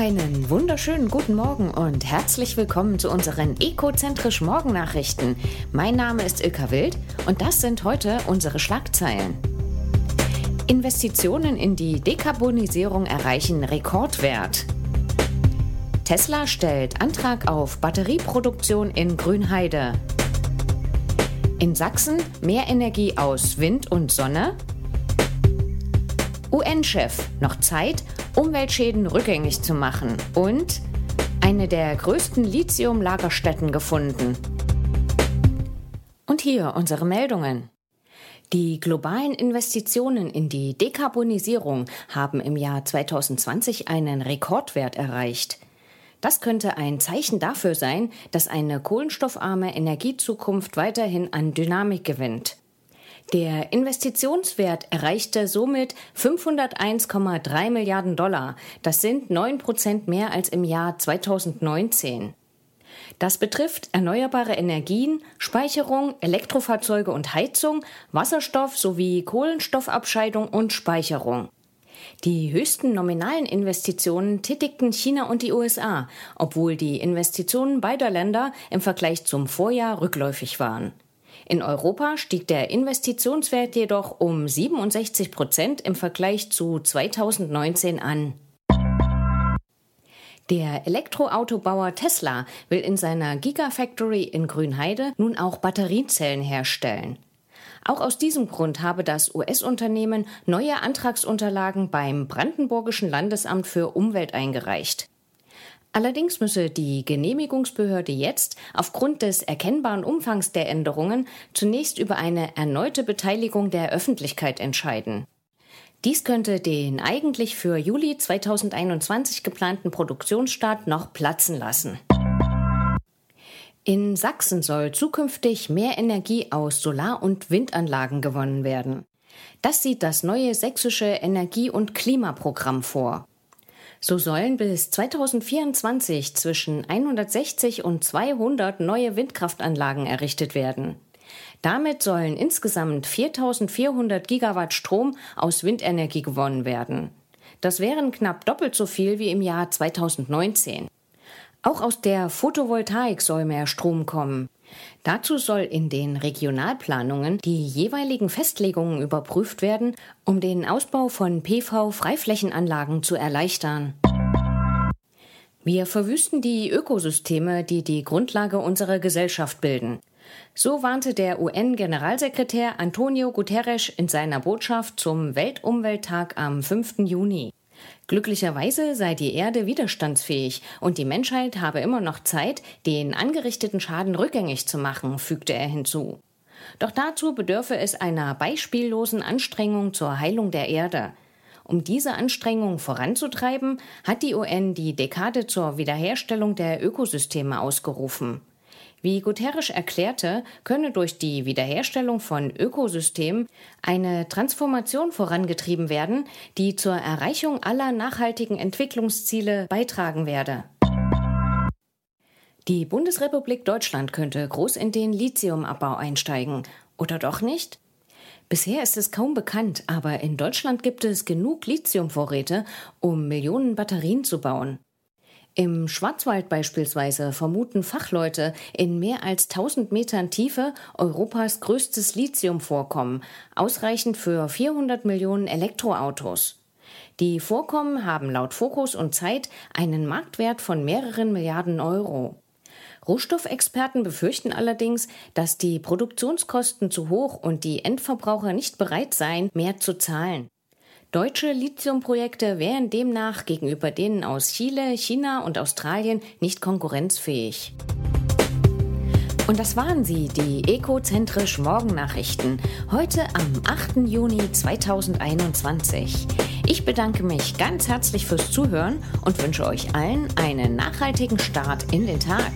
Einen wunderschönen guten Morgen und herzlich willkommen zu unseren Ecozentrisch Morgennachrichten. Mein Name ist Ilka Wild und das sind heute unsere Schlagzeilen. Investitionen in die Dekarbonisierung erreichen Rekordwert. Tesla stellt Antrag auf Batterieproduktion in Grünheide. In Sachsen mehr Energie aus Wind und Sonne. UN-Chef, noch Zeit, Umweltschäden rückgängig zu machen. Und eine der größten Lithium-Lagerstätten gefunden. Und hier unsere Meldungen. Die globalen Investitionen in die Dekarbonisierung haben im Jahr 2020 einen Rekordwert erreicht. Das könnte ein Zeichen dafür sein, dass eine kohlenstoffarme Energiezukunft weiterhin an Dynamik gewinnt. Der Investitionswert erreichte somit 501,3 Milliarden Dollar. Das sind 9 Prozent mehr als im Jahr 2019. Das betrifft erneuerbare Energien, Speicherung, Elektrofahrzeuge und Heizung, Wasserstoff sowie Kohlenstoffabscheidung und Speicherung. Die höchsten nominalen Investitionen tätigten China und die USA, obwohl die Investitionen beider Länder im Vergleich zum Vorjahr rückläufig waren. In Europa stieg der Investitionswert jedoch um 67 Prozent im Vergleich zu 2019 an. Der Elektroautobauer Tesla will in seiner Gigafactory in Grünheide nun auch Batteriezellen herstellen. Auch aus diesem Grund habe das US-Unternehmen neue Antragsunterlagen beim Brandenburgischen Landesamt für Umwelt eingereicht. Allerdings müsse die Genehmigungsbehörde jetzt aufgrund des erkennbaren Umfangs der Änderungen zunächst über eine erneute Beteiligung der Öffentlichkeit entscheiden. Dies könnte den eigentlich für Juli 2021 geplanten Produktionsstart noch platzen lassen. In Sachsen soll zukünftig mehr Energie aus Solar- und Windanlagen gewonnen werden. Das sieht das neue sächsische Energie- und Klimaprogramm vor. So sollen bis 2024 zwischen 160 und 200 neue Windkraftanlagen errichtet werden. Damit sollen insgesamt 4400 Gigawatt Strom aus Windenergie gewonnen werden. Das wären knapp doppelt so viel wie im Jahr 2019. Auch aus der Photovoltaik soll mehr Strom kommen. Dazu soll in den Regionalplanungen die jeweiligen Festlegungen überprüft werden, um den Ausbau von PV-Freiflächenanlagen zu erleichtern. Wir verwüsten die Ökosysteme, die die Grundlage unserer Gesellschaft bilden. So warnte der UN-Generalsekretär Antonio Guterres in seiner Botschaft zum Weltumwelttag am 5. Juni. Glücklicherweise sei die Erde widerstandsfähig und die Menschheit habe immer noch Zeit, den angerichteten Schaden rückgängig zu machen, fügte er hinzu. Doch dazu bedürfe es einer beispiellosen Anstrengung zur Heilung der Erde. Um diese Anstrengung voranzutreiben, hat die UN die Dekade zur Wiederherstellung der Ökosysteme ausgerufen. Wie Guterres erklärte, könne durch die Wiederherstellung von Ökosystemen eine Transformation vorangetrieben werden, die zur Erreichung aller nachhaltigen Entwicklungsziele beitragen werde. Die Bundesrepublik Deutschland könnte groß in den Lithiumabbau einsteigen. Oder doch nicht? Bisher ist es kaum bekannt, aber in Deutschland gibt es genug Lithiumvorräte, um Millionen Batterien zu bauen. Im Schwarzwald beispielsweise vermuten Fachleute in mehr als 1000 Metern Tiefe Europas größtes Lithiumvorkommen, ausreichend für 400 Millionen Elektroautos. Die Vorkommen haben laut Fokus und Zeit einen Marktwert von mehreren Milliarden Euro. Rohstoffexperten befürchten allerdings, dass die Produktionskosten zu hoch und die Endverbraucher nicht bereit seien, mehr zu zahlen. Deutsche Lithiumprojekte wären demnach gegenüber denen aus Chile, China und Australien nicht konkurrenzfähig. Und das waren sie, die Ecozentrisch Morgennachrichten, heute am 8. Juni 2021. Ich bedanke mich ganz herzlich fürs Zuhören und wünsche euch allen einen nachhaltigen Start in den Tag.